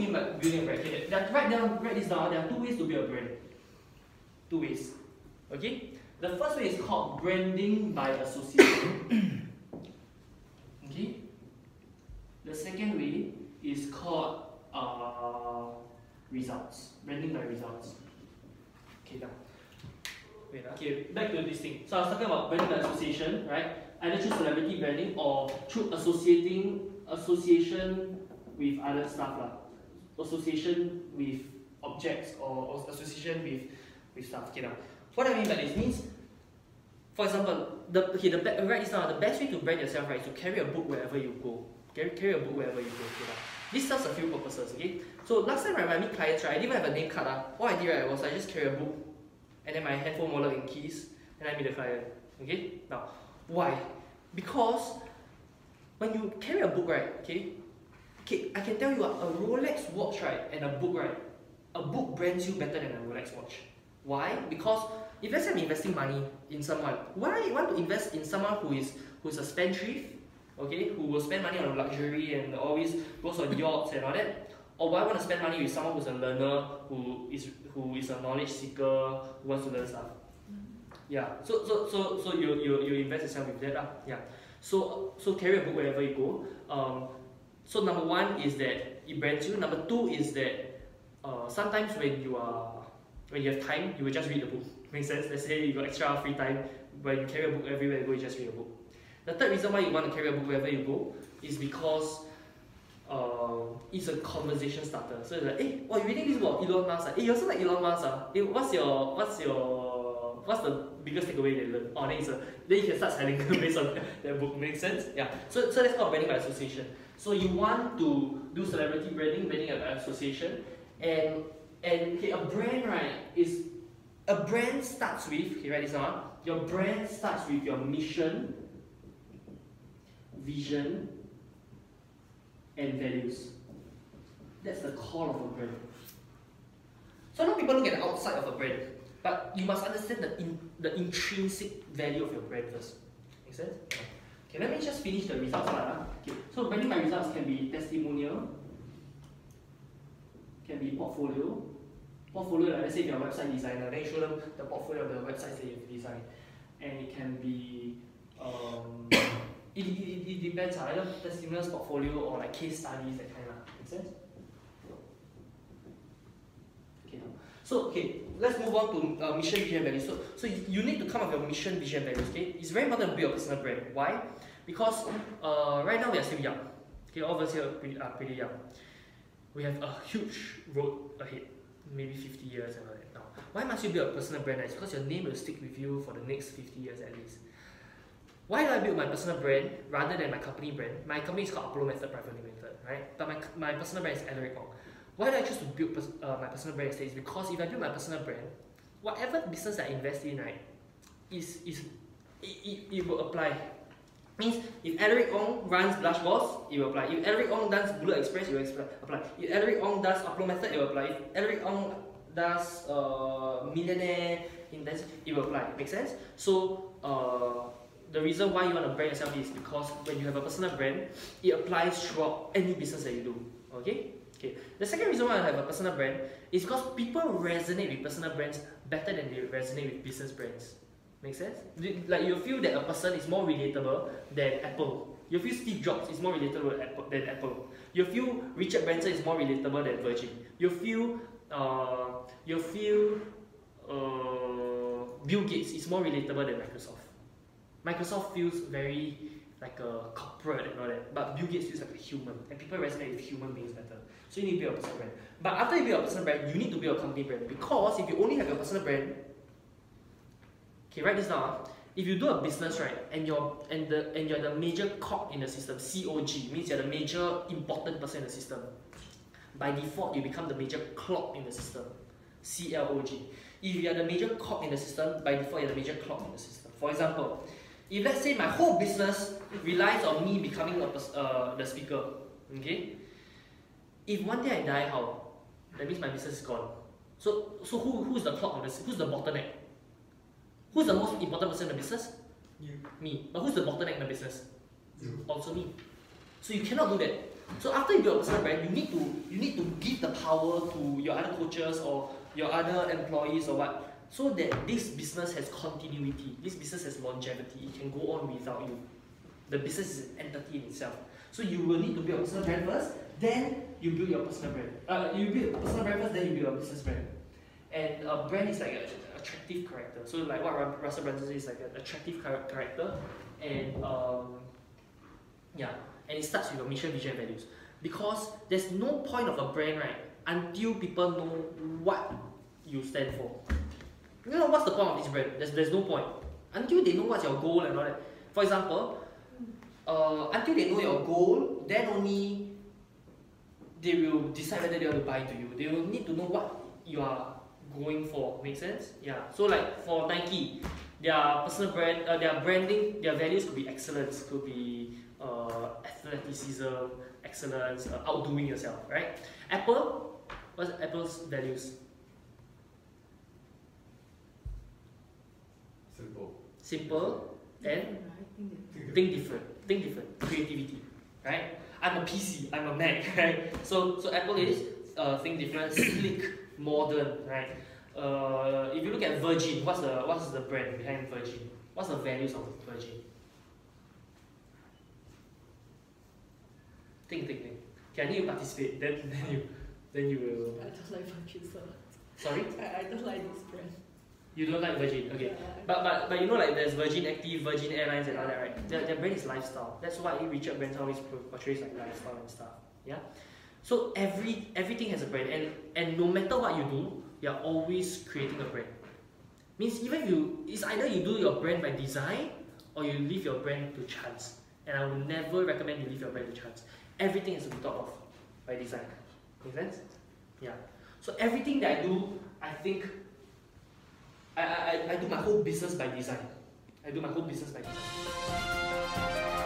you mean by building a brand? Okay, there, write down, write this down. There are two ways to build a brand. Two ways. Okay. The first way is called branding by association. okay. The second way is called uh, results. Branding by results. Okay, now. Wait, ah. okay, back to this thing. So I was talking about branding by association, right? Either through celebrity branding or through associating association with other stuff lah. Association with objects or, association with with stuff. Okay, now. What I mean by this means, for example, the okay, the right now the best way to brand yourself right is to carry a book wherever you go. Carry, carry a book wherever you go. Okay, now. This serves a few purposes. Okay, so last time right, when I meet clients right, I didn't even have a name card. Ah. What I did right was I just carry a book, and then my handphone, wallet, and keys, and I meet the client. Okay, now why? Because when you carry a book right, okay, okay, I can tell you ah, a Rolex watch right and a book right, a book brands you better than a Rolex watch. Why? Because if let's say I'm investing money in someone, why I want to invest in someone who is who is a spendthrift, okay, who will spend money on luxury and always goes on yachts and all that? Or why I want to spend money with someone who's a learner, who is who is a knowledge seeker, who wants to learn stuff? Yeah. So so so so you you, you invest yourself with that lah. Yeah. So so carry a book wherever you go. Um, so number one is that it brands you. Number two is that uh, sometimes when you are when you have time, you will just read a book. Makes sense? Let's say you got extra free time, when you carry a book everywhere you go, you just read a book. The third reason why you want to carry a book wherever you go is because uh, it's a conversation starter. So it's like, hey, oh, you reading this about Elon Musk? Ah? Hey, you also like Elon Musk? Ah? Hey, what's your what's your what's the biggest takeaway that you learned? Oh, then it's a then you can start selling based on that book. Makes sense? Yeah. So so that's called branding by association. So you want to do celebrity branding, branding by association, and and okay, a brand right is a brand starts with okay, write this down. Your brand starts with your mission, vision, and values. That's the core of a brand. So now people look at the outside of a brand, but you must understand the in, the intrinsic value of your brand first. Make sense? Okay, let me just finish the results part. Okay, so branding by results can be testimonial, can be portfolio. Portfolio, like let's say if you're a website designer, then you show them the portfolio of the websites that you've designed. And it can be um, it, it, it, it depends, uh, either testimonials, portfolio, or like case studies, that kind of. Make sense? Okay. So, okay, let's move on to uh, mission, vision, values. So, so you, need to come up with your mission, vision, values, okay? It's very important to build your personal brand. Why? Because uh, right now we are still young. Okay, all of us here are pretty, are pretty young. We have a huge road ahead, maybe 50 years and all that now. Why must you build a personal brand? It's because your name will stick with you for the next 50 years at least. Why do I build my personal brand rather than my company brand? My company is called Apollo Method Private Limited, right? But my, my personal brand is Alaric Ong. Why do I choose to build pers- uh, my personal brand instead? Is because if I build my personal brand, whatever business I invest in, right, is is it, it, it will apply. Means if Alaric Ong runs Blush Boss, it will apply. If Alaric Ong does Bullet Express, it will apply. If Alaric Ong does Apollo Method, it will apply. If Alaric Ong does uh, Millionaire Intense, it will apply. Make sense? So uh, the reason why you want to brand yourself is because when you have a personal brand, it applies throughout any business that you do. Okay? Okay. The second reason why I have a personal brand is because people resonate with personal brands better than they resonate with business brands. Make sense? Like you feel that a person is more relatable than Apple. You feel Steve Jobs is more relatable than Apple. You feel Richard Branson is more relatable than Virgin. You feel uh, you feel uh, Bill Gates is more relatable than Microsoft. Microsoft feels very like a corporate and all that, but Bill Gates feels like a human, and people resonate with human beings better. So you need to build a personal brand. But after you build a personal brand, you need to build a company brand because if you only have your personal brand, okay, write this down. If you do a business right, and you're and the and you're the major cog in the system, COG means you're the major important person in the system. By default, you become the major clog in the system, CLOG. If you are the major cog in the system, by default, you're the major clog in the system. For example, if let's say my whole business relies on me becoming a pers- uh, the speaker, okay? If one day I die, how? That means my business is gone. So, so who who's the clog of this? Who's the bottleneck? Who's the most important person in the business? You. Me. But who's the bottleneck in the business? You. Also me. So you cannot do that. So after you build a personal brand, you need to you need to give the power to your other coaches or your other employees or what, so that this business has continuity, this business has longevity, it can go on without you. The business is an entity in itself. So you will need to build a personal brand first, then you build your personal brand. Uh, you build a personal brand first, then you build a business brand. And a brand is like an attractive character. So like what Russell Brunson says is like an attractive character, and um, yeah, and it starts with your mission, vision, values. Because there's no point of a brand, right, until people know what you stand for. You know what's the point of this brand? There's, there's no point. Until they know what's your goal and all that. For example, uh, until they know your goal, then only they will decide whether they want to buy to you. They will need to know what you are going for. Make sense? Yeah. So like for Nike, their personal brand, uh, their branding, their values could be excellence, could be uh, athleticism, excellence, uh, outdoing yourself, right? Apple, what's Apple's values? Simple. Simple and think different. Think different. Creativity, right? I'm a PC. I'm a Mac, right? So so Apple is uh, think different, sleek, modern, right? Uh, if you look at Virgin, what's the what's the brand behind Virgin? What's the values of Virgin? Think, think, think. Okay, I need you participate. Then, then you, then you will. I don't like Virgin so Sorry. I, I don't like this brand. You don't like Virgin, okay. But but but you know like there's Virgin Active, Virgin Airlines and all that, right? Their, their brand is lifestyle. That's why Richard Branson always portrays like lifestyle and stuff. Yeah. So every everything has a brand, and and no matter what you do, you're always creating a brand. Means even you, it's either you do your brand by design or you leave your brand to chance. And I will never recommend you leave your brand to chance. Everything has to be thought of by design. Make sense? Yeah. So everything that I do, I think, I, I, I do my whole business by design. I do my whole business by design.